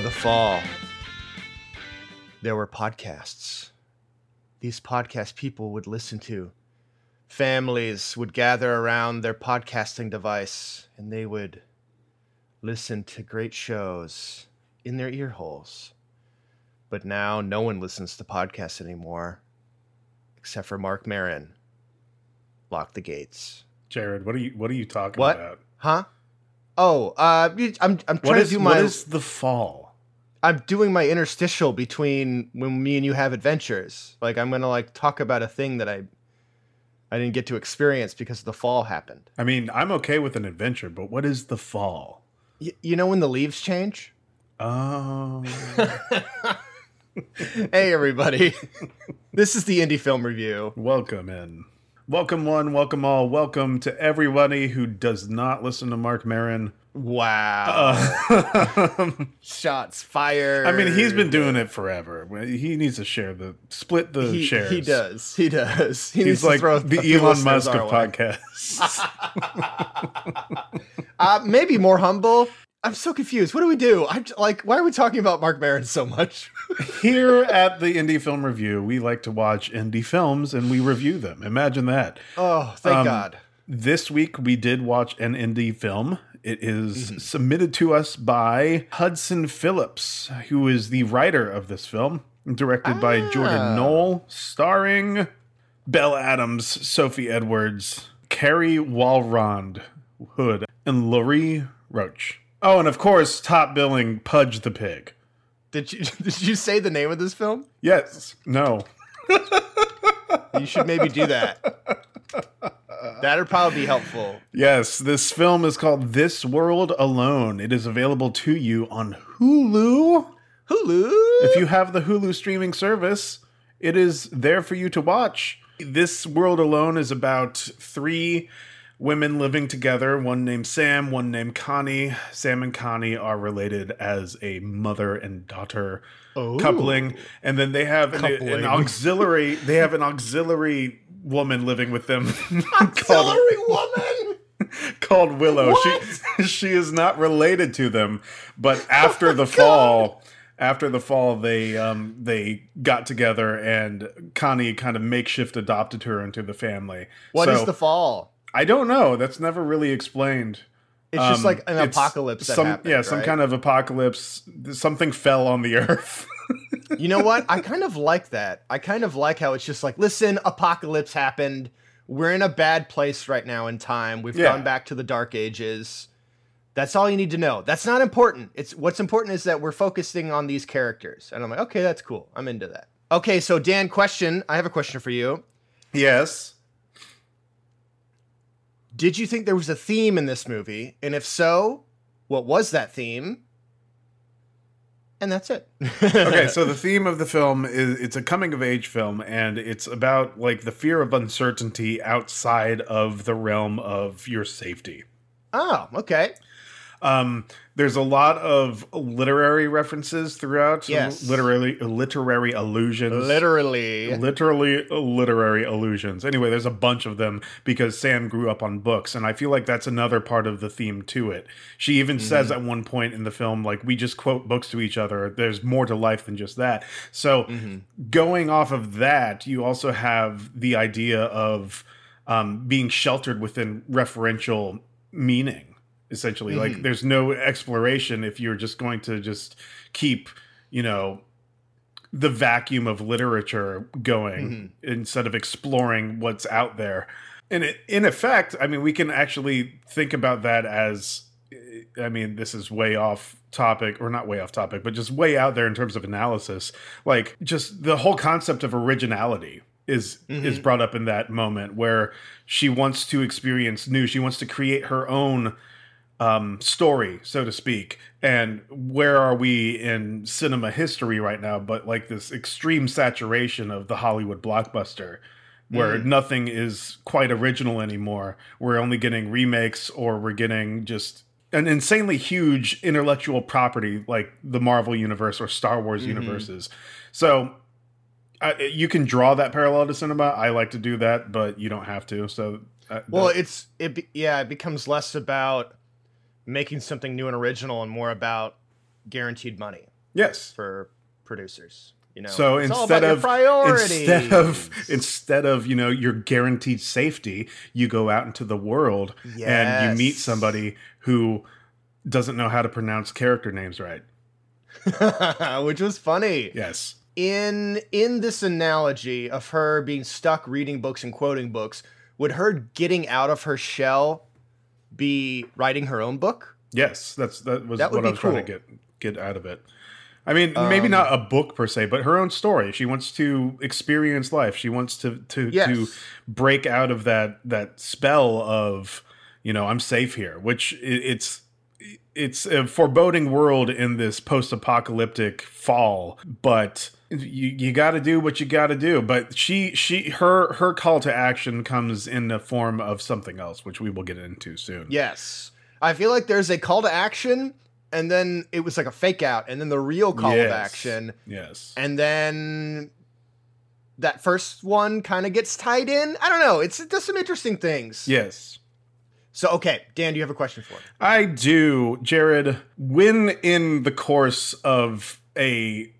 Before the fall, there were podcasts. These podcast people would listen to. Families would gather around their podcasting device and they would listen to great shows in their ear holes. But now no one listens to podcasts anymore except for Marc Maron. Lock the gates. Jared, what are you what are you talking What? about? Huh? Oh, uh, I'm I'm trying is to do my is the fall? I'm doing my interstitial between when me and you have adventures. Like I'm gonna like talk about a thing that I I didn't get to experience because the fall happened. I mean, I'm okay with an adventure, but what is the fall? Y- you know when the leaves change? Oh, hey everybody, this is the indie film review. welcome in. Welcome one, welcome all, welcome to everybody who does not listen to Marc Maron. Wow, Uh, shots fired. I mean, he's been doing it forever. He needs to share the split the He, shares. he does. He does. He needs He's to like throw the Elon Musk of podcasts. Uh, maybe more humble. I'm so confused. What do we do? I'm like, why are we talking about Marc Maron so much? Here at the Indie Film Review, we like to watch indie films and we review them. Imagine that. Oh, thank Um, God. This week we did watch an indie film. It is Mm-hmm. submitted to us by Hudson Phillips, who is the writer of this film, directed by Ah. Jordan Knoll, starring Belle Adams, Sophie Edwards, Carrie Walrond Hood, and Laurie Roach. Oh, and of course, top billing Pudge the Pig. Did you did you say the name of this film? Yes, no. You should maybe do that. That'd probably be helpful. Yes, this film is called This World Alone. It is available to you on Hulu. Hulu. If you have the Hulu streaming service, it is there for you to watch. This World Alone is about three women living together, one named Sam, one named Connie. Sam and Connie are related as a mother and daughter coupling, and then they have an, an auxiliary they have an auxiliary woman living with them called, Auxiliary woman. called Willow. She she is not related to them, but after the fall, after the fall, they um they got together and Connie kind of makeshift adopted her into the family. What is So, the fall? I don't know. That's never really explained. It's just Um, like an apocalypse that some, happened. Yeah, some kind of apocalypse. Something fell on the earth. You know what? I kind of like that. I kind of like how it's just like, listen, apocalypse happened. We're in a bad place right now in time. We've Yeah. gone back to the dark ages. That's all you need to know. That's not important. It's what's important is that we're focusing on these characters. And I'm like, okay, that's cool. I'm into that. Okay, so Dan, question. I have a question for you. yes. Did you think there was a theme in this movie? And if so, what was that theme? And that's it. okay, so the theme of the film is it's a coming of age film and it's about like the fear of uncertainty outside of the realm of your safety. oh, okay. Um, there's a lot of literary references throughout, Yes. literary literary allusions. Literally. Literally literary allusions. Anyway, there's a bunch of them because Sam grew up on books, and I feel like that's another part of the theme to it. She even says at one point in the film, like, we just quote books to each other. There's more to life than just that. So, going off of that, you also have the idea of um, being sheltered within referential meaning essentially like mm-hmm. there's no exploration if you're just going to just keep you know the vacuum of literature going mm-hmm. instead of exploring what's out there. And it, in effect i mean we can actually think about that as i mean this is way off topic or not way off topic but just way out there in terms of analysis. Like just the whole concept of originality is is mm-hmm. brought up in that moment where she wants to experience new she wants to create her own um, story, so to speak. And where are we in cinema history right now? But like this extreme saturation of the Hollywood blockbuster, where nothing is quite original anymore. We're only getting remakes, or we're getting just an insanely huge intellectual property like the Marvel universe or Star Wars universes. So. Uh, you can draw that parallel to cinema. I like to do that, but you don't have to. So, uh, Well, it's it yeah, it becomes less about making something new and original and more about guaranteed money Yes. for producers. You know, So It's all instead of instead of instead of you know your guaranteed safety, you go out into the world and you meet somebody who doesn't know how to pronounce character names right. which was funny. Yes. in in this analogy of her being stuck reading books and quoting books, would her getting out of her shell be writing her own book? Yes, that's that was That what I was trying to get get out of it. I mean, maybe Um, not a book per se, but her own story. She wants to experience life. She wants to to to break out of that that spell of you know I'm safe here, which it's it's a foreboding world in this post-apocalyptic fall, but you you got to do what you got to do. But she she her her call to action comes in the form of something else, which we will get into soon. Yes. I feel like there's a call to action and then it was like a fake out and then the real call of Yes. action Yes. and then that first one kind of gets tied in. I don't know. It's it does some interesting things. Yes. So okay, Dan, do you have a question for me? I do, Jared. When in the course of a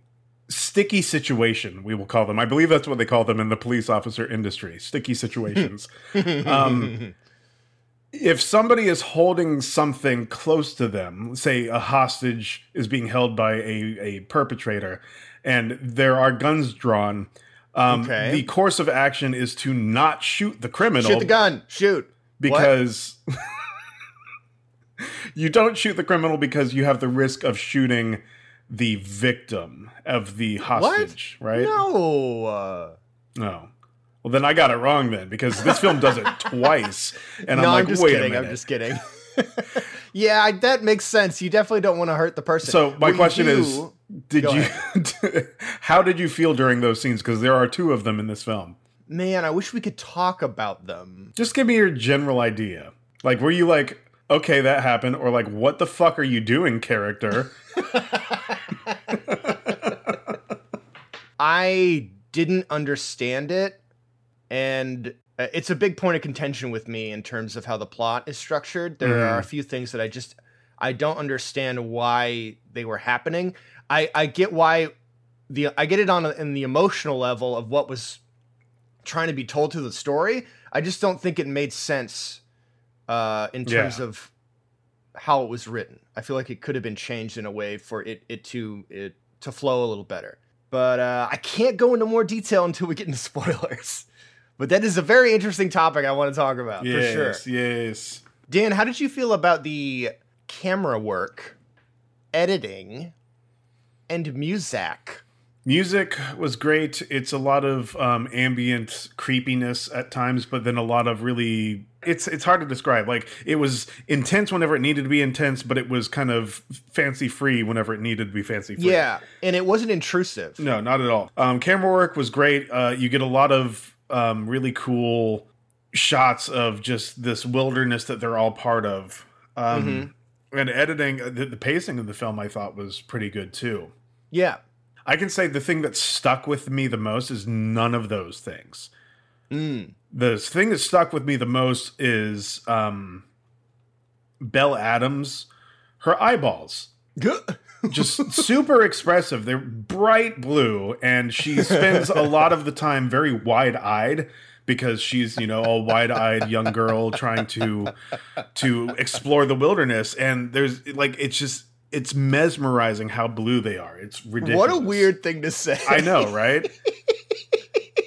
sticky situation, we will call them. I believe that's what they call them in the police officer industry sticky situations. um, if somebody is holding something close to them, say a hostage is being held by a, a perpetrator, and there are guns drawn, um, Okay. the course of action is to not shoot the criminal Shoot the gun. Shoot. because you don't shoot the criminal because you have the risk of shooting the victim of the hostage, right? No. Uh, No. Well, then I got it wrong then because this film does it twice, and no, I'm like, I'm just wait kidding. a minute. I'm just kidding. yeah, I, that makes sense. You definitely don't want to hurt the person. so my What you question is, did you? how did you feel during those scenes? Because there are two of them in this film. man, I wish we could talk about them. Just give me your general idea. Like, were you like, okay, that happened, or like, what the fuck are you doing, character? I didn't understand it, and uh, it's a big point of contention with me in terms of how the plot is structured. There Mhm. are a few things that I just I don't understand why they were happening. I I get why the I get it on a, in the emotional level of what was trying to be told to the story. I just don't think it made sense uh, in terms Yeah. of how it was written. I feel like it could have been changed in a way for it it to it to flow a little better. But uh, I can't go into more detail until we get into spoilers. But that is a very interesting topic I want to talk about for sure. yes, yes. Dan, how did you feel about the camera work, editing, and music? Music was great. It's a lot of um, ambient creepiness at times, but then a lot of really it's it's hard to describe. Like it was intense whenever it needed to be intense, but it was kind of fancy free whenever it needed to be fancy free. Yeah, and it wasn't intrusive. No, not at all. Um, camera work was great. Uh, you get a lot of um, really cool shots of just this wilderness that they're all part of. Um, And editing, the, the pacing of the film, I thought was pretty good too. Yeah. I can say the thing that stuck with me the most is none of those things. Mm. The thing that stuck with me the most is um, Belle Adams, her eyeballs. Just super expressive. They're bright blue, and she spends a lot of the time very wide eyed because she's you know a wide eyed young girl trying to to explore the wilderness. And there's like it's just it's mesmerizing how blue they are. It's ridiculous. What a weird thing to say. I know, right?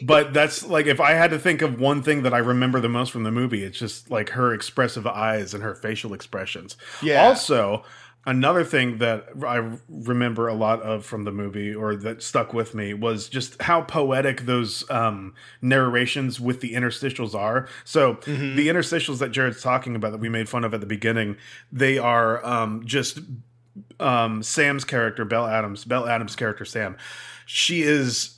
but that's like if I had to think of one thing that I remember the most from the movie, it's just like her expressive eyes and her facial expressions. Yeah. Also, another thing that I remember a lot of from the movie or that stuck with me was just how poetic those um, narrations with the interstitials are. So Mhm. the interstitials that Jared's talking about that we made fun of at the beginning, they are um, just um, Sam's character, Belle Adams, Belle Adams' character, Sam. She is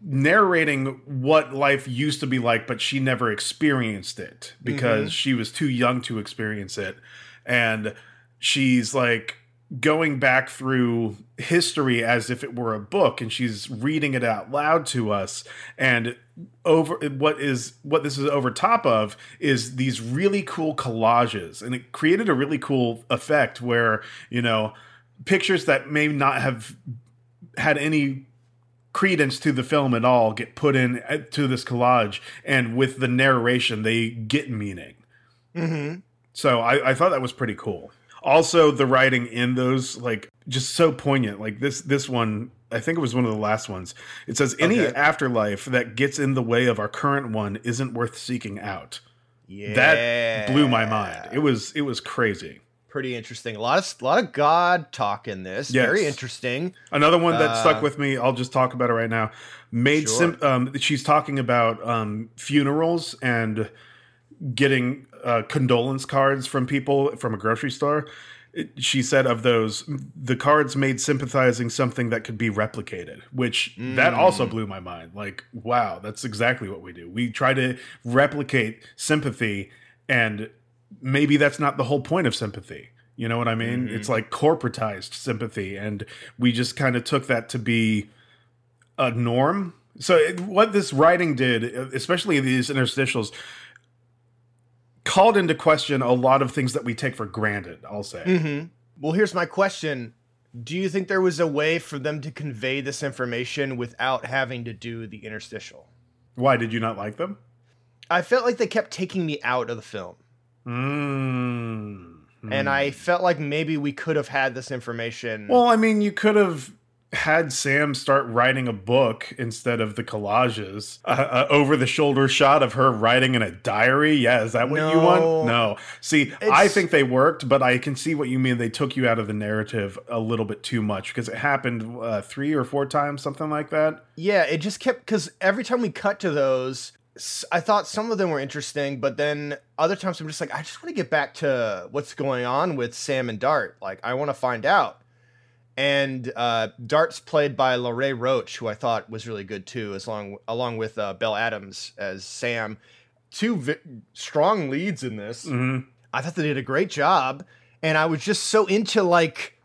narrating what life used to be like, but she never experienced it because mm-hmm. she was too young to experience it. And she's like going back through history as if it were a book and she's reading it out loud to us. And over what is what this is over top of is these really cool collages. And it created a really cool effect where you know pictures that may not have had any credence to the film at all get put in uh, to this collage and with the narration they get meaning. Mm-hmm. so I, I thought that was pretty cool. Also the writing in those like just so poignant. Like this this one i think it was one of the last ones. It says any Okay. afterlife that gets in the way of our current one isn't worth seeking out. Yeah, that blew my mind. It was it was crazy pretty interesting. A lot of a lot of God talk in this. Very interesting. Another one that Uh, stuck with me, I'll just talk about it right now. Made Sure. sim- um, she's talking about um, funerals and getting uh, condolence cards from people from a grocery store. It- she said of those, the cards made sympathizing something that could be replicated, which that also Mm. blew my mind. Like, wow, that's exactly what we do. We try to replicate sympathy, and maybe that's not the whole point of sympathy. You know what I mean? Mhm. It's like corporatized sympathy, and we just kind of took that to be a norm. So, it, what this writing did, especially these interstitials, called into question a lot of things that we take for granted. I'll say. Mm-hmm. Well, here's my question: Do you think there was a way for them to convey this information without having to do the interstitial? Why did you not like them? I felt like they kept taking me out of the film. Mm. And I felt like maybe we could have had this information. Well, I mean, you could have had Sam start writing a book instead of the collages. Uh, uh, over the shoulder shot of her writing in a diary. Yeah, is that what you want? No. See, I think they worked, but I can see what you mean. They took you out of the narrative a little bit too much because it happened uh, three or four times, something like that. yeah, it just kept because every time we cut to those, I thought some of them were interesting, but then other times I'm just like, I just want to get back to what's going on with Sam and Dart. Like, I want to find out. And uh, Dart's played by Lorraine Roach, who I thought was really good too, as long along with uh, Belle Adams as Sam. Two vi- strong leads in this. Mhm. I thought they did a great job, and I was just so into like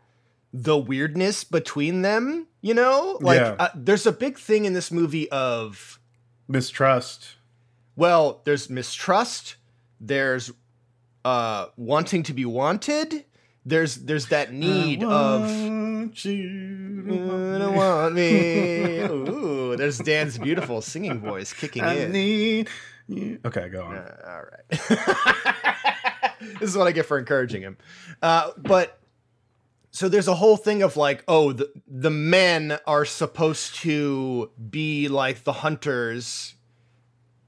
the weirdness between them. You know, like Yeah. uh, there's a big thing in this movie of Mistrust. Well, there's mistrust, there's uh wanting to be wanted, there's there's that need I of want you to "You don't want me. Ooh, there's Dan's beautiful singing voice kicking I in. need you. Okay, go on. Uh, all right. this is what I get for encouraging him. Uh, but so there's a whole thing of like, oh, the the men are supposed to be like the hunters,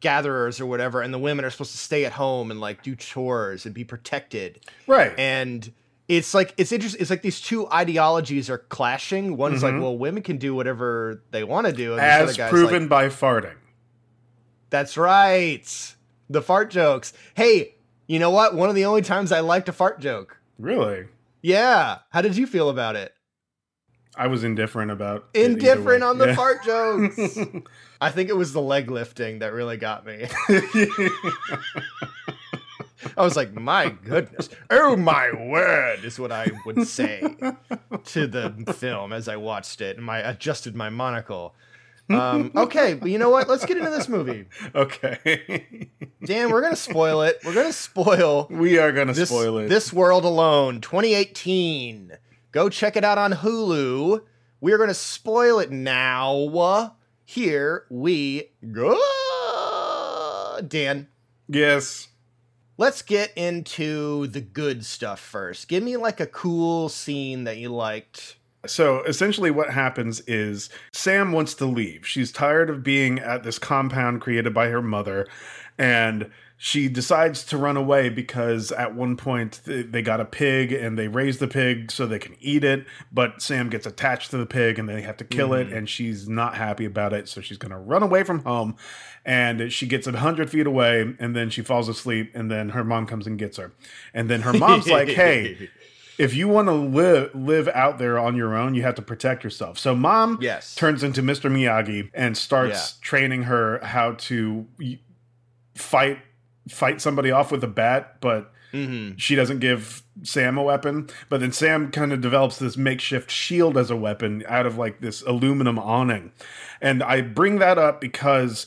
gatherers or whatever, and the women are supposed to stay at home and like do chores and be protected. Right. And it's like it's interesting. It's like these two ideologies are clashing. One's like, Mhm. well, women can do whatever they want to do, and As guy's proven like, by farting. that's right. The fart jokes. Hey, you know what? One of the only times I liked a fart joke. Really? Yeah. How did you feel about it? I was indifferent about Indifferent on the Yeah. fart jokes. I think it was the leg lifting that really got me. I was like, my goodness. Oh my word is what I would say to the film as I watched it and my adjusted my monocle. Um, okay, but you know what? Let's get into this movie. okay. Dan, we're gonna spoil it. We're gonna spoil we are gonna this, spoil it. This World Alone 2018. Go check it out on Hulu. We're going to spoil it now. Here we go. Dan, yes. let's get into the good stuff first. Give me like a cool scene that you liked. So essentially, what happens is Sam wants to leave. She's tired of being at this compound created by her mother, and she decides to run away because at one point they got a pig and they raise the pig so they can eat it. But Sam gets attached to the pig and they have to kill it, mm-hmm. and she's not happy about it. So she's going to run away from home, and she gets a hundred feet away, and then she falls asleep, and then her mom comes and gets her, and then her mom's like, "Hey." if you want to live live out there on your own, you have to protect yourself. So mom Yes. turns into Mr. Miyagi and starts training her how to fight fight somebody off with a bat, but hmm she doesn't give Sam a weapon. But then Sam kind of develops this makeshift shield as a weapon out of like this aluminum awning. And I bring that up because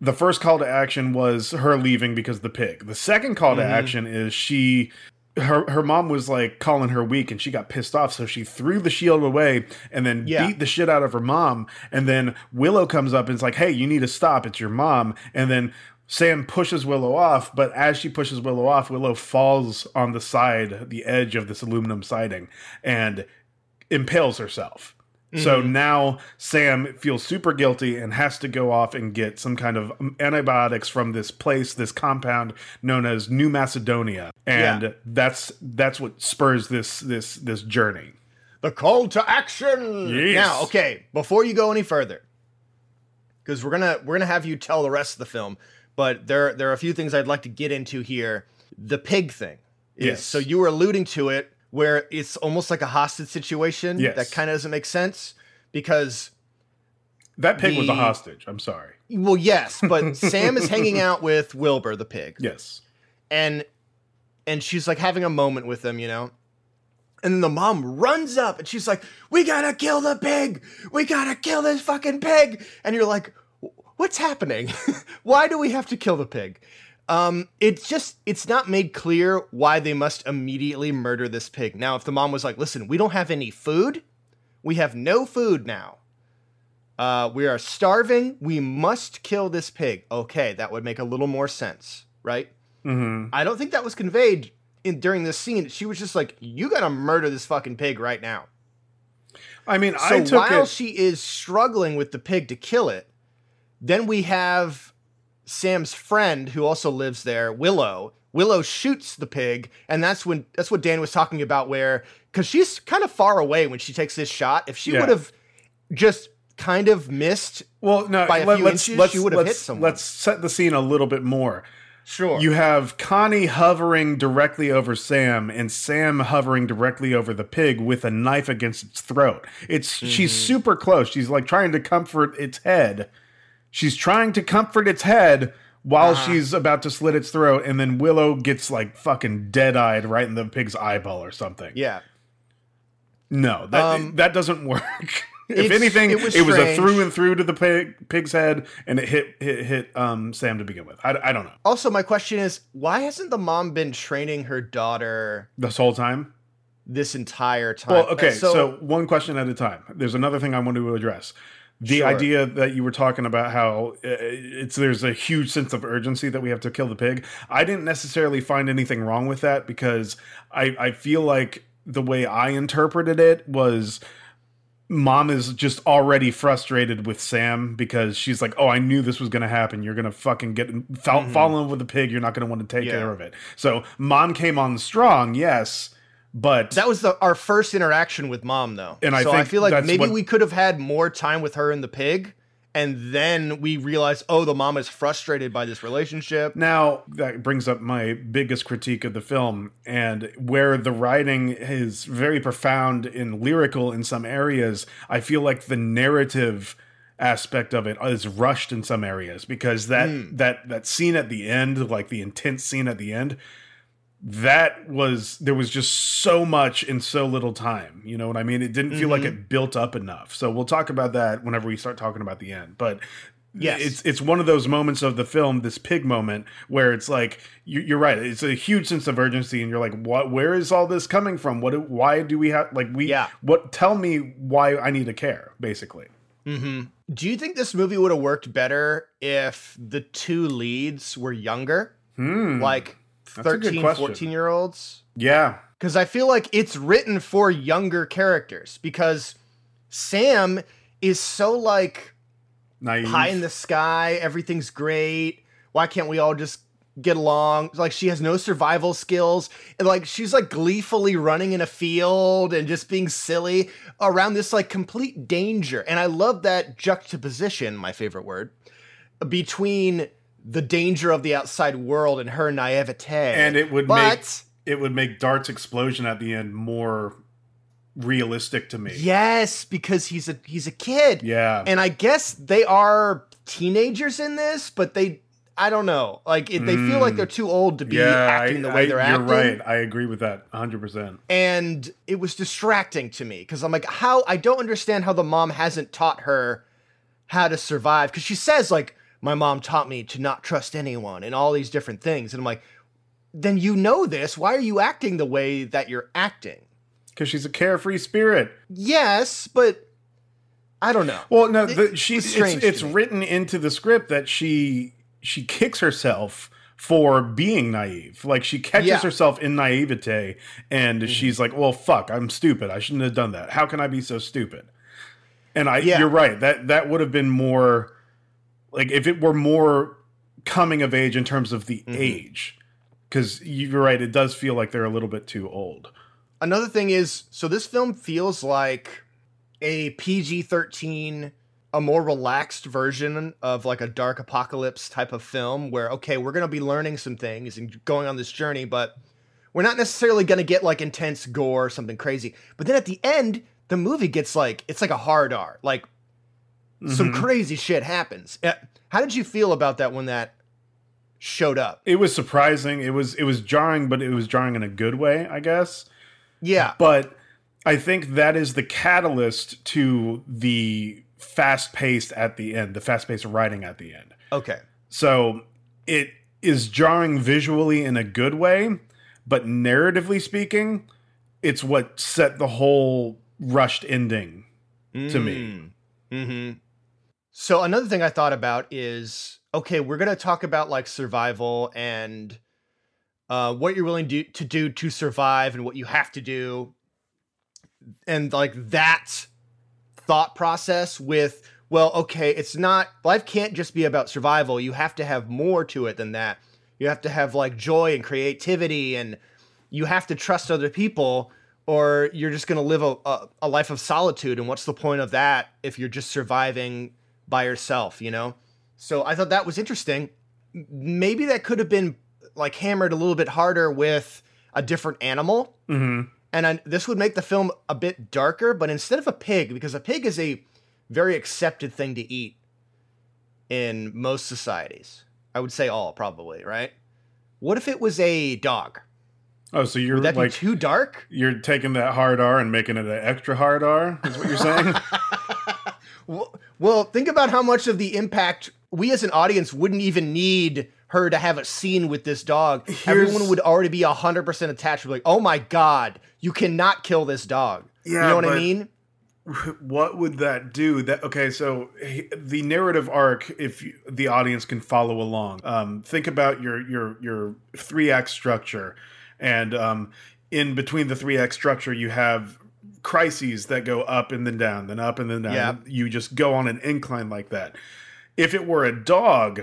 the first call to action was her leaving because of the pig. The second call to Mhm. action is she her her mom was like calling her weak and she got pissed off so she threw the shield away and then Yeah. beat the shit out of her mom and then Willow comes up and is like hey you need to stop it's your mom and then Sam pushes Willow off but as she pushes Willow off Willow falls on the side the edge of this aluminum siding and impales herself so mm-hmm. now Sam feels super guilty and has to go off and get some kind of antibiotics from this place, this compound known as New Macedonia, and Yeah. that's that's what spurs this this this journey. The call to action. Yes. Now, okay, before you go any further, because we're gonna we're gonna have you tell the rest of the film, but there there are a few things I'd like to get into here. The pig thing. Is, Yes. So you were alluding to it, where it's almost like a hostage situation. Yes. That kind of doesn't make sense because That pig was a The- hostage. I'm sorry. well, yes, but Sam is hanging out with Wilbur the pig. Yes. and and she's like having a moment with them, you know. And then the mom runs up and she's like, "We gotta kill the pig! We gotta kill this fucking pig!" And you're like, "What's happening? why do we have to kill the pig?" Um, it's just it's not made clear why they must immediately murder this pig. Now, if the mom was like, "Listen, we don't have any food. We have no food now. Uh, we are starving. We must kill this pig." Okay, that would make a little more sense, right? hmm I don't think that was conveyed in during this scene. She was just like, "You gotta murder this fucking pig right now." I mean, So I took while it. she is struggling with the pig to kill it, then we have Sam's friend who also lives there, Willow. Willow shoots the pig, and that's when that's what Dan was talking about. Where because she's kind of far away when she takes this shot. If she Yeah. would have just kind of missed, well, no, by a let, few us inches, let's she would have hit let's, someone. let's set the scene a little bit more. sure, You have Connie hovering directly over Sam and Sam hovering directly over the pig with a knife against its throat. It's she's Mm-hmm. super close. She's like trying to comfort its head. She's trying to comfort its head while Uh-huh. she's about to slit its throat and then Willow gets like fucking dead-eyed right in the pig's eyeball or something. yeah. No, that Um, that doesn't work. if anything, it it was was, a through and through to the pig, pig's head and it hit hit hit um Sam to begin with. I, I don't know. Also, my question is, why hasn't the mom been training her daughter This whole time? this entire time? Well, okay, Uh, so, one question at a time. There's another thing I wanted to address. The Sure. idea that you were talking about how uh, it's there's a huge sense of urgency that we have to kill the pig. I didn't necessarily find anything wrong with that because I I feel like the way I interpreted it was mom is just already frustrated with Sam because she's like, "Oh, I knew this was going to happen. You're going to fucking get fall, fall in love with the pig. You're not going to want to take Mm-hmm. Yeah. care of it." So, mom came on strong, yes, but that was the our first interaction with mom, though. And I so I feel like maybe what- we could have had more time with her and the pig, and then we realized, oh, the mom is frustrated by this relationship. Now that brings up my biggest critique of the film, and where the writing is very profound and lyrical in some areas, I feel like the narrative aspect of it is rushed in some areas because that Hmm. that that scene at the end, like the intense scene at the end, that was there was just so much in so little time. You know what I mean? It didn't feel like Mm-hmm. it built up enough. So we'll talk about that whenever we start talking about the end. But Yes. it's it's one of those moments of the film, this pig moment, where it's like you, you're right. It's a huge sense of urgency, and you're like, "What? Where is all this coming from? What? Why do we have like we? Yeah. What? Tell me why I need to care, basically." hmm Do you think this movie would have worked better if the two leads were younger, Hmm. like That's a good 13, question. 14 year olds? yeah. because I feel like it's written for younger characters because Sam is so like Naive. pie in the sky, everything's great. Why can't we all just get along? Like she has no survival skills. And like she's like gleefully running in a field and just being silly around this like complete danger. And I love that juxtaposition, my favorite word, between the danger of the outside world and her naivete. and it would but make it would make Dart's explosion at the end more realistic to me. Yes, because he's a he's a kid. Yeah. And I guess they are teenagers in this, but they I don't know. Like it, they feel like Mm. they're too old to be yeah, acting I- the way I- they're you're acting. right. I agree with that 100%. And it was distracting to me because I'm like, how I don't understand how the mom hasn't taught her how to survive. Because she says, like, my mom taught me to not trust anyone and all these different things. And I'm like, then you know this. Why are you acting the way that you're acting? Because she's a carefree spirit. Yes, but I don't know. Well, no, the, she's it's it's, it's written into the script that she she kicks herself for being naive. Like she catches Yeah. Mm-hmm. herself in naivete, and she's like, "Well, fuck, I'm stupid. I shouldn't have done that. How can I be so stupid?" And I, Yeah. you're right. That that would have been more like if it were more coming of age in terms of the Mm-hmm. age. Because you're right, it does feel like they're a little bit too old. Another thing is, so this film feels like a PG 13, a more relaxed version of like a dark apocalypse type of film where, okay, we're going to be learning some things and going on this journey, but we're not necessarily going to get like intense gore or something crazy. But then at the end, the movie gets like, it's like a hard R. Like some crazy shit happens. How did you feel about that when that showed up? It was surprising. It was it was jarring, but it was jarring in a good way, I guess. Yeah. But I think that is the catalyst to the fast paced at the end, the fast paced writing at the end. Okay. So it is jarring visually in a good way, but narratively speaking, it's what set the whole rushed ending to me. Mm-hmm. So another thing I thought about is okay, we're gonna talk about like survival and uh, what you're willing to, to do to survive and what you have to do, and like that thought process with well, okay, it's not life can't just be about survival. You have to have more to it than that. You have to have like joy and creativity, and you have to trust other people, or you're just gonna live a, a, a life of solitude. And what's the point of that if you're just surviving by herself, You know. So I thought that was interesting. Maybe that could have been like hammered a little bit harder with a different animal hmm and I, this would make the film a bit darker but instead of a pig because a pig is a very accepted thing to eat in most societies i would say all probably right what if it was a dog Oh, so you're would that like be too dark you're taking that hard R and making it an extra hard R, is what you're saying? well, well think about how much of the impact we as an audience wouldn't even need her to have a scene with this dog. Everyone would already be 100% attached like oh my god you cannot kill this dog. Yeah, you know what i mean? what would that do? That okay so the narrative arc if you, the audience can follow along. Um, think about your your your three act structure. And um, in between the three act structure you have crises that go up and then down then up and then down. Yeah. you just go on an incline like that. If it were a dog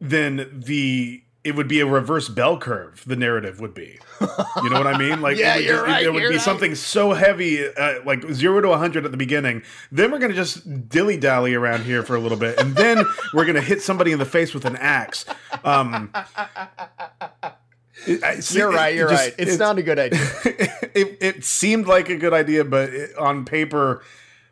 then the it would be a reverse bell curve the narrative would be. You know what i mean? Like Yeah, it would, you're just- right, it would be right. something so heavy uh, like 0 to 100 at the beginning. Then we're gonna just dilly dally around here for a little bit and then we're gonna hit somebody in the face with an axe. Um it- I- you're it- right you're just- right. It's, not a good idea it, it seemed like a good idea, but it, on paper,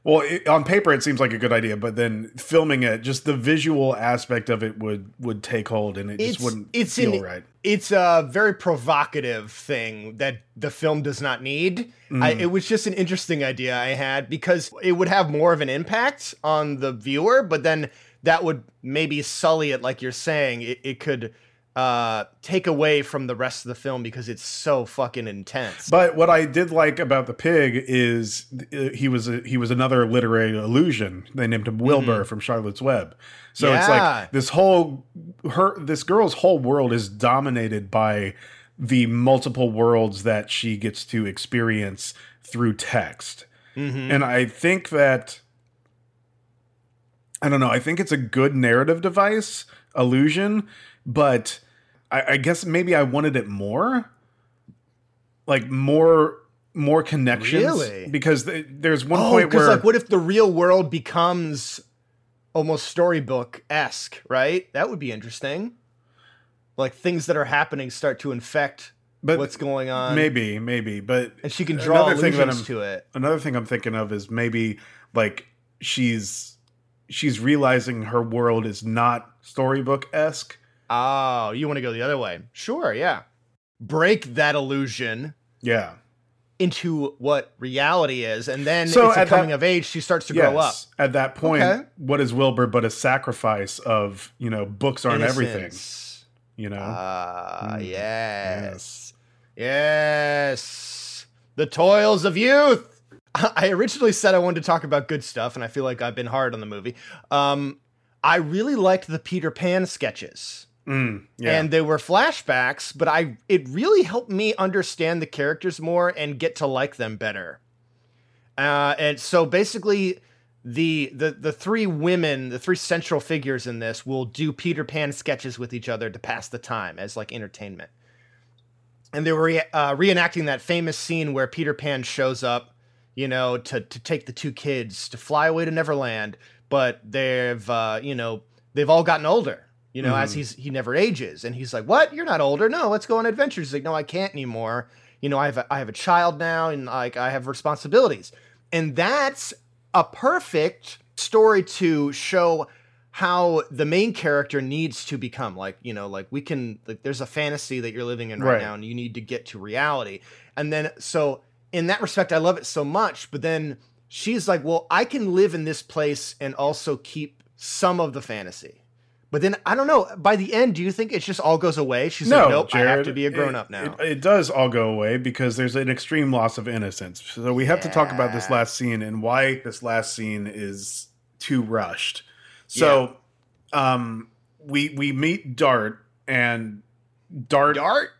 well, it, on paper it seems like a good idea, but then filming it, just the visual aspect of it would would take hold, and it just wouldn't it's feel an, right. It's a very provocative thing that the film does not need. I, Mm. it was just an interesting idea I had because it would have more of an impact on the viewer, but then that would maybe sully it, like you're saying. It, it could uh, take away from the rest of the film because it's so fucking intense. But what I did like about the pig is uh, he was a, he was another literary illusion. They named him Wilbur from Charlotte's Web. So it's Mm-hmm. Like this whole her this girl's whole world is dominated by the multiple worlds that she gets to experience through text. Mhm. And I think that I don't know. I think it's a good narrative device, illusion, but I, I guess maybe I wanted it more, like more more connections. Really? Because th- there's one Oh, point where like, what if the real world becomes almost storybook esque? Right? That would be interesting. Like things that are happening start to infect but what's going on, maybe maybe, but and she can draw another thing that I'm- to it. another thing I'm thinking of is maybe like she's she's realizing her world is not storybook esque. Oh, you want to go the other way? Sure, yeah. Break that illusion Yeah. into what reality is, and then So it's a at that- coming of age. She starts to grow up. At that point, Okay. what is Wilbur but a sacrifice of, you know, books aren't everything. You know. Ah, Mm, yes. Yes. The toils of youth. I originally said I wanted to talk about good stuff, and I feel like I've been hard on the movie. Um, I really liked the Peter Pan sketches. Mm, yeah. And they were flashbacks, but I it really helped me understand the characters more and get to like them better. Uh, and so basically, the the the three women, the three central figures in this, will do Peter Pan sketches with each other to pass the time as like entertainment. And they were re- uh, reenacting that famous scene where Peter Pan shows up, you know, to to take the two kids to fly away to Neverland, but they've uh, you know they've all gotten older. You know, as Mhm. he's he never ages, and he's like, "What? You're not older? No, let's go on adventures." He's like, "No, I can't anymore. You know, I have a, I have a child now, and like I have responsibilities." And that's a perfect story to show how the main character needs to become like you know like we can like there's a fantasy that you're living in right, Right. now and you need to get to reality and then so in that respect i love it so much but then she's like well i can live in this place and also keep some of the fantasy but then i don't know by the end do you think it just all goes away? She's no, like nope i have to be a grown it- up now. It, it does all go away because there's an extreme loss of innocence. So we have to talk about this last scene and why this last scene is too rushed. So, um, we we meet Dart and Dart dart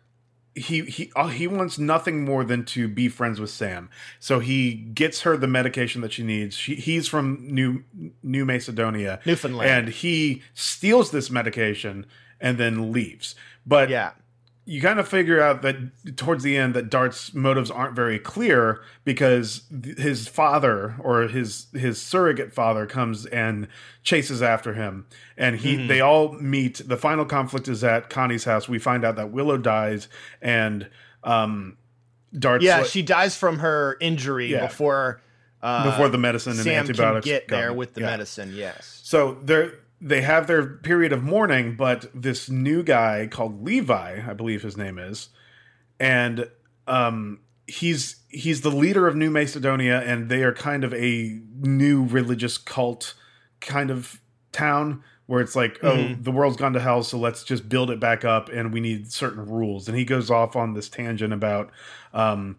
he he uh, he wants nothing more than to be friends with Sam. So he gets her the medication that she needs. She, he's from New New Macedonia, newfoundland and he steals this medication and then leaves. But yeah you kind of figure out that towards the end that Dart's motives aren't very clear because th- his father or his his surrogate father comes and chases after him and he Mhm. they all meet the final conflict is at Connie's house we find out that Willow dies and um Dart's yeah like- she dies from her injury Yeah. before uh, before the medicine and Sam can antibiotics get there with the Yeah. medicine. Yes. So they're they have their period of mourning, but this new guy called Levi, I believe his name is, and um, he's he's the leader of New Macedonia, and they are kind of a new religious cult kind of town where it's like, oh, Mhm. the world's gone to hell, so let's just build it back up, and we need certain rules. And he goes off on this tangent about. Um,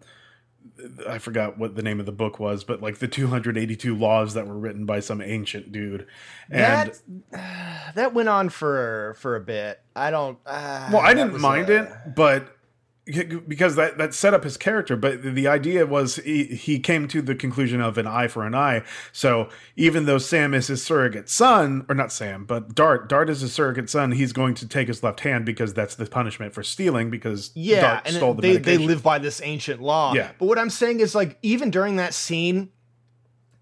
I forgot what the name of the book was, but like the 282 laws that were written by some ancient dude. And that that went on for for a bit. I don't. Uh, well, I didn't mind uh, it, but because that that set up his character. But the idea was he, he came to the conclusion of an eye for an eye. So even though Sam is his surrogate son, or not Sam, but Dart, Dart is his surrogate son, he's going to take his left hand because that's the punishment for stealing because Yeah, Dart and stole the they they live by this ancient law. Yeah. But what I'm saying is like even during that scene,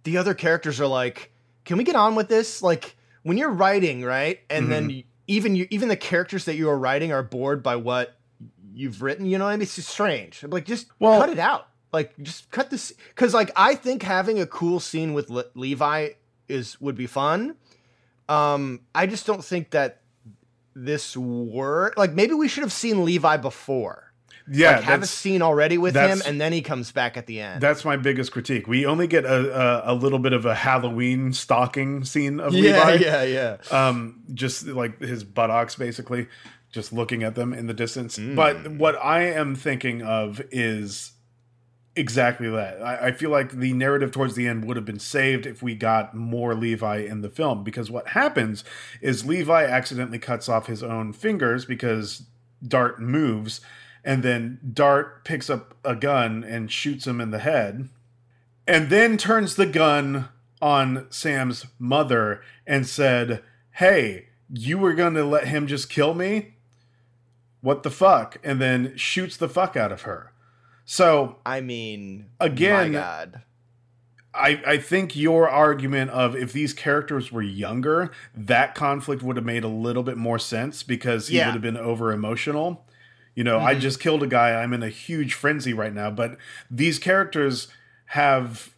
the other characters are like, "Can we get on with this?" Like when you're writing, right? And Mm-hmm. then even you even the characters that you are writing are bored by what you've written. You know what I mean? It's just strange. I'm like, just Well- cut it out. Like just cut this because like I think having a cool scene with Le- Levi is would be fun. Um, I just don't think that this work like maybe we should have seen Levi before. yeah, like, have a scene already with him, and then he comes back at the end. That's my biggest critique. We only get a, a, a little bit of a Halloween stalking scene of yeah, Levi. yeah, yeah. Um, just like his buttocks, basically, just looking at them in the distance. Mm. But what I am thinking of is exactly that. I, I feel like the narrative towards the end would have been saved if we got more Levi in the film. Because what happens is Levi accidentally cuts off his own fingers because Dart moves, and then Dart picks up a gun and shoots him in the head, and then turns the gun on Sam's mother and said, Hey, you were going to let him just kill me? What the fuck? And then shoots the fuck out of her. So I mean, Again- my God. I, I think your argument of if these characters were younger, that conflict would have made a little bit more sense because he Yeah. would have been over emotional. You know, I Mhm. just killed a guy. I'm in a huge frenzy right now. But these characters have,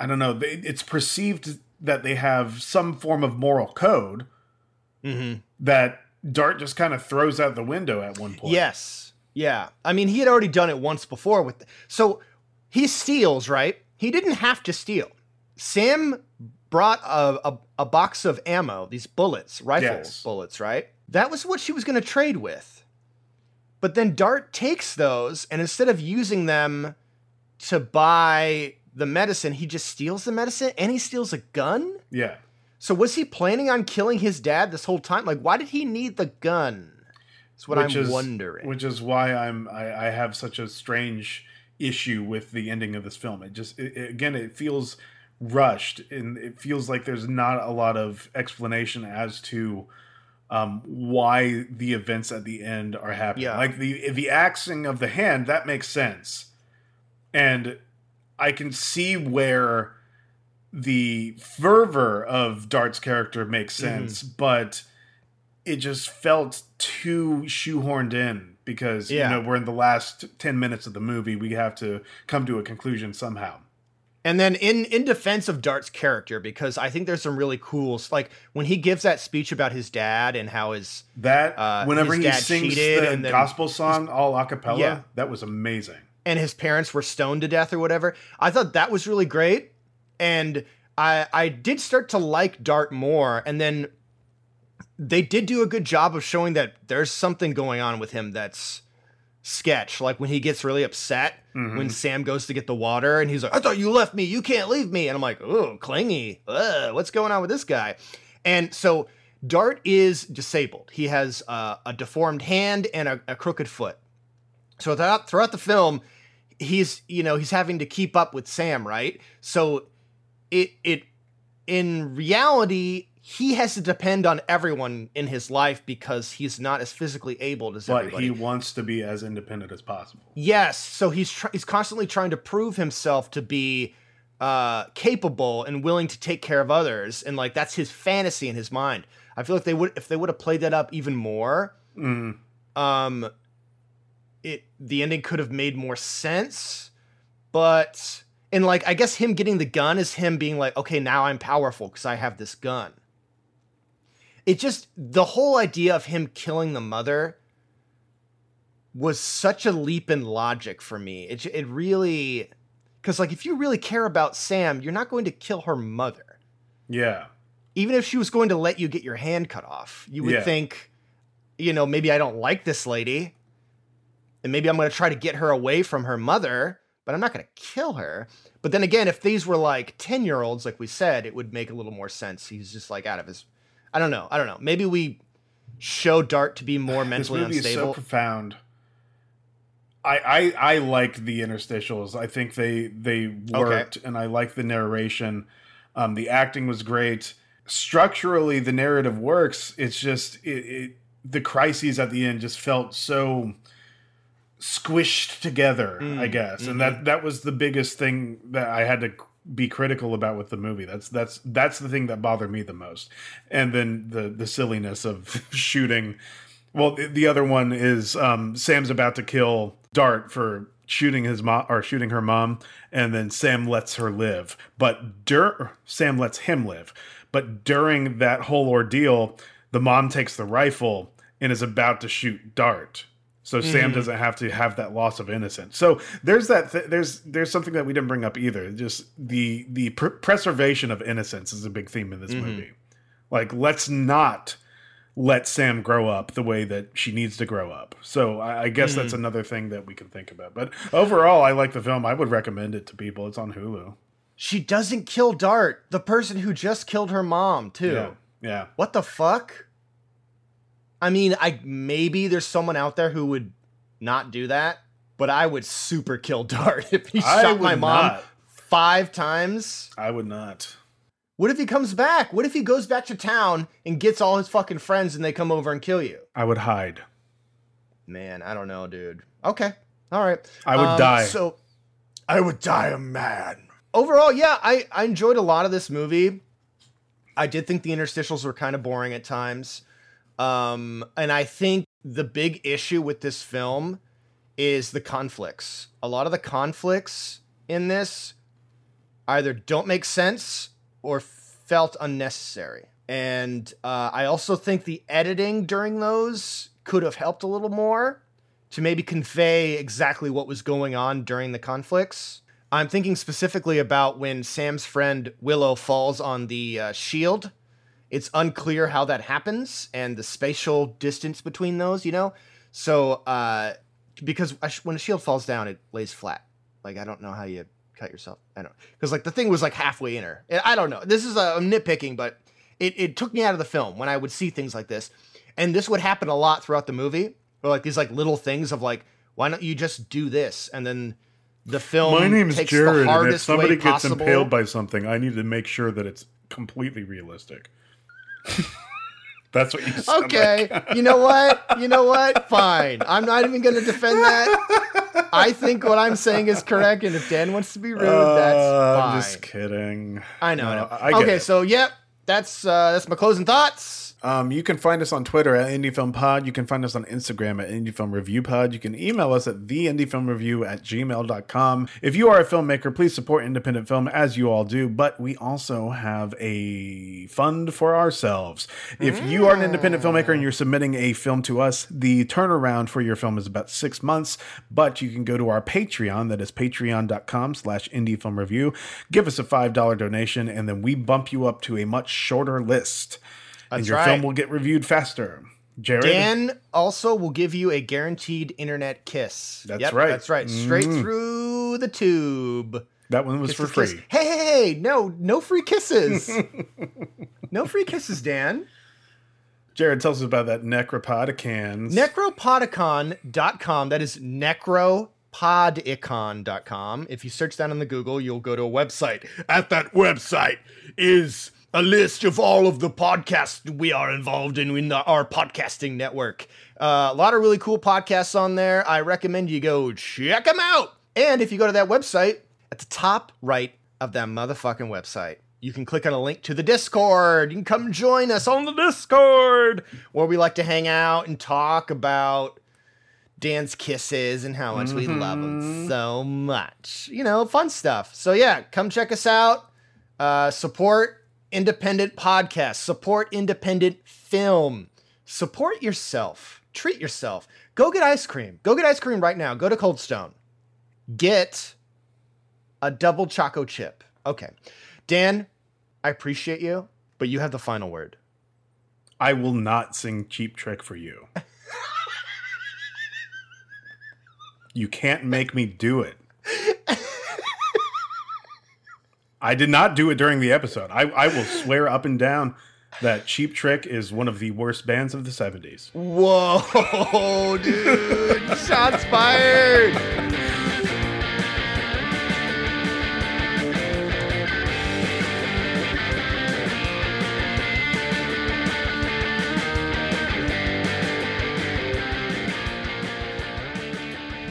I don't know, they, it's perceived that they have some form of moral code hmm that Dart just kind of throws out the window at one point. Yes, yeah. I mean, he had already done it once before with. So he steals, right? He didn't have to steal. Sam brought a, a, a box of ammo, these bullets, rifle Yes. bullets, right? that was what she was going to trade with. But then Dart takes those and instead of using them to buy the medicine, he just steals the medicine and he steals a gun? Yeah. So was he planning on killing his dad this whole time? Like, why did he need the gun? That's what Which I'm is- wondering. Which is why I'm I, I have such a strange issue with the ending of this film. It just it, it- again it feels rushed and it feels like there's not a lot of explanation as to um, why the events at the end are happening. Yeah. Like the the axing of the hand that makes sense, and I can see where the fervor of Dart's character makes sense, but it just felt too shoehorned in because Yeah. you know we're in the last 10 minutes of the movie we have to come to a conclusion somehow And then in in defense of Dart's character, because I think there's some really cool like when he gives that speech about his dad and how his that Uh, whenever his he sings the and gospel song all a cappella Yeah. that was amazing and his parents were stoned to death or whatever. I thought that was really great. And I I did start to like Dart more. And then they did do a good job of showing that there's something going on with him that's sketch. Like when he gets really upset Mm-hmm. when Sam goes to get the water and he's like, I thought you left me. You can't leave me. And I'm like, oh, clingy. Ugh, what's going on with this guy? And so Dart is disabled. He has uh, a deformed hand and a, a crooked foot. So throughout, throughout the film, he's you know he's having to keep up with Sam, right? So it it in reality he has to depend on everyone in his life because he's not as physically able as but everybody. he wants to be as independent as possible Yes, so he's tr- he's constantly trying to prove himself to be uh, capable and willing to take care of others, and like that's his fantasy in his mind. I feel like they would if they would have played that up even more. Mm. Um, it the ending could have made more sense, but and like I guess him getting the gun is him being like, okay, now I'm powerful because I have this gun. It just the whole idea of him killing the mother was such a leap in logic for me. It it really because like if you really care about Sam, you're not going to kill her mother. yeah Even if she was going to let you get your hand cut off, you would Yeah. think, you know, maybe I don't like this lady, and maybe I'm going to try to get her away from her mother, but I'm not going to kill her. But then again, if these were like 10 year olds, like we said, it would make a little more sense. He's just like out of his. I don't know. I don't know. Maybe we show Dart to be more mentally this movie is so profound I, I I like the interstitials. I think they they worked, and I like the narration. Um, the acting was great. Structurally, the narrative works. It's just it, it the crises at the end just felt so squished together. Mm, I guess, and that that was the biggest thing that I had to be critical about with the movie. That's that's that's the thing that bothered me the most. And then the the silliness of shooting. Well, the, the other one is um, Sam's about to kill Dart for shooting his mom or shooting her mom, and then Sam lets her live. But dur- Sam lets him live. But during that whole ordeal, the mom takes the rifle and is about to shoot Dart. So Sam mm-hmm. doesn't have to have that loss of innocence. So there's that. Th- there's there's something that we didn't bring up either. Just the the pr- preservation of innocence is a big theme in this mm-hmm. movie. Like let's not let Sam grow up the way that she needs to grow up. So I, I guess that's mm-hmm. another thing that we can think about. But overall, I like the film. I would recommend it to people. It's on Hulu. She doesn't kill Dart, the person who just killed her mom, too. Yeah, yeah. What the fuck? I mean, I maybe there's someone out there who would not do that, but I would super kill Dart if he I shot my mom not. five times. I would not. What if he comes back? What if he goes back to town and gets all his fucking friends and they come over and kill you? I would hide. Man, I don't know, dude. Okay. All right. I would Um, die. So I would die a man. Overall, yeah, I, I enjoyed a lot of this movie. I did think the interstitials were kind of boring at times. Um, and I think the big issue with this film is the conflicts. A lot of the conflicts in this either don't make sense or felt unnecessary. And uh, I also think the editing during those could have helped a little more to maybe convey exactly what was going on during the conflicts. I'm thinking specifically about when Sam's friend Willow falls on the uh, shield it's unclear how that happens and the spatial distance between those, you know? So, uh, because when a shield falls down, it lays flat. Like, I don't know how you cut yourself. I don't, because like the thing was like halfway in her. I don't know. This is a I'm nitpicking, but it, it took me out of the film when I would see things like this. And this would happen a lot throughout the movie, or like these like little things of like, why don't you just do this? And then the film. My name is Jared, and if somebody gets possible. impaled by something, I need to make sure that it's completely realistic. That's what you Okay. Like. you know what? You know what? Fine. I'm not even going to defend that. I think what I'm saying is correct, and if Dan wants to be rude, uh, that's fine. I'm just kidding. I know. No, I know. I okay, it. so yep, that's uh, that's my closing thoughts. Um, you can find us on Twitter at IndieFilmPod. You can find us on Instagram at IndieFilmReviewPod. You can email us at theindiefilmreview at gmail.com. If you are a filmmaker, please support independent film as you all do, but we also have a fund for ourselves. If you are an independent filmmaker and you're submitting a film to us, the turnaround for your film is about six months, but you can go to our Patreon, that is patreon.com slash indiefilmreview. Give us a $5 donation, and then we bump you up to a much shorter list. That's and your right. film will get reviewed faster. Jared? Dan also will give you a guaranteed internet kiss. That's yep, right. That's right. Straight mm. through the tube. That one was kiss for free. Kiss. Hey, hey, hey, no, no free kisses. no free kisses, Dan. Jared, tells us about that Necropodicons. Necropodicon.com. That is necropodicon.com. If you search that on the Google, you'll go to a website. At that website is a list of all of the podcasts we are involved in in the, our podcasting network. Uh, a lot of really cool podcasts on there. I recommend you go check them out. And if you go to that website, at the top right of that motherfucking website, you can click on a link to the Discord. You can come join us on the Discord, where we like to hang out and talk about Dan's kisses and how much mm-hmm. we love them so much. You know, fun stuff. So yeah, come check us out. Uh, support independent podcasts, support independent film, support yourself, treat yourself. Go get ice cream. Go get ice cream right now. Go to Cold Stone. Get a double choco chip. Okay. Dan, I appreciate you, but you have the final word. I will not sing Cheap Trick for you. you can't make me do it. I did not do it during the episode. I, I will swear up and down that Cheap Trick is one of the worst bands of the 70s. Whoa, dude. Shots fired.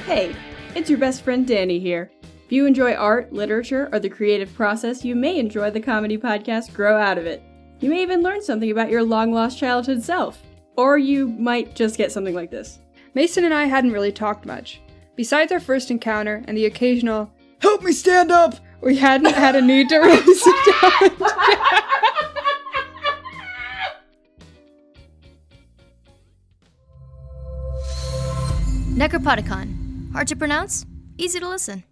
Hey, it's your best friend Danny here. If you enjoy art, literature, or the creative process, you may enjoy the comedy podcast Grow Out of It. You may even learn something about your long lost childhood self. Or you might just get something like this. Mason and I hadn't really talked much. Besides our first encounter and the occasional, Help me stand up! We hadn't had a need to really sit down. Necropodicon. Hard to pronounce, easy to listen.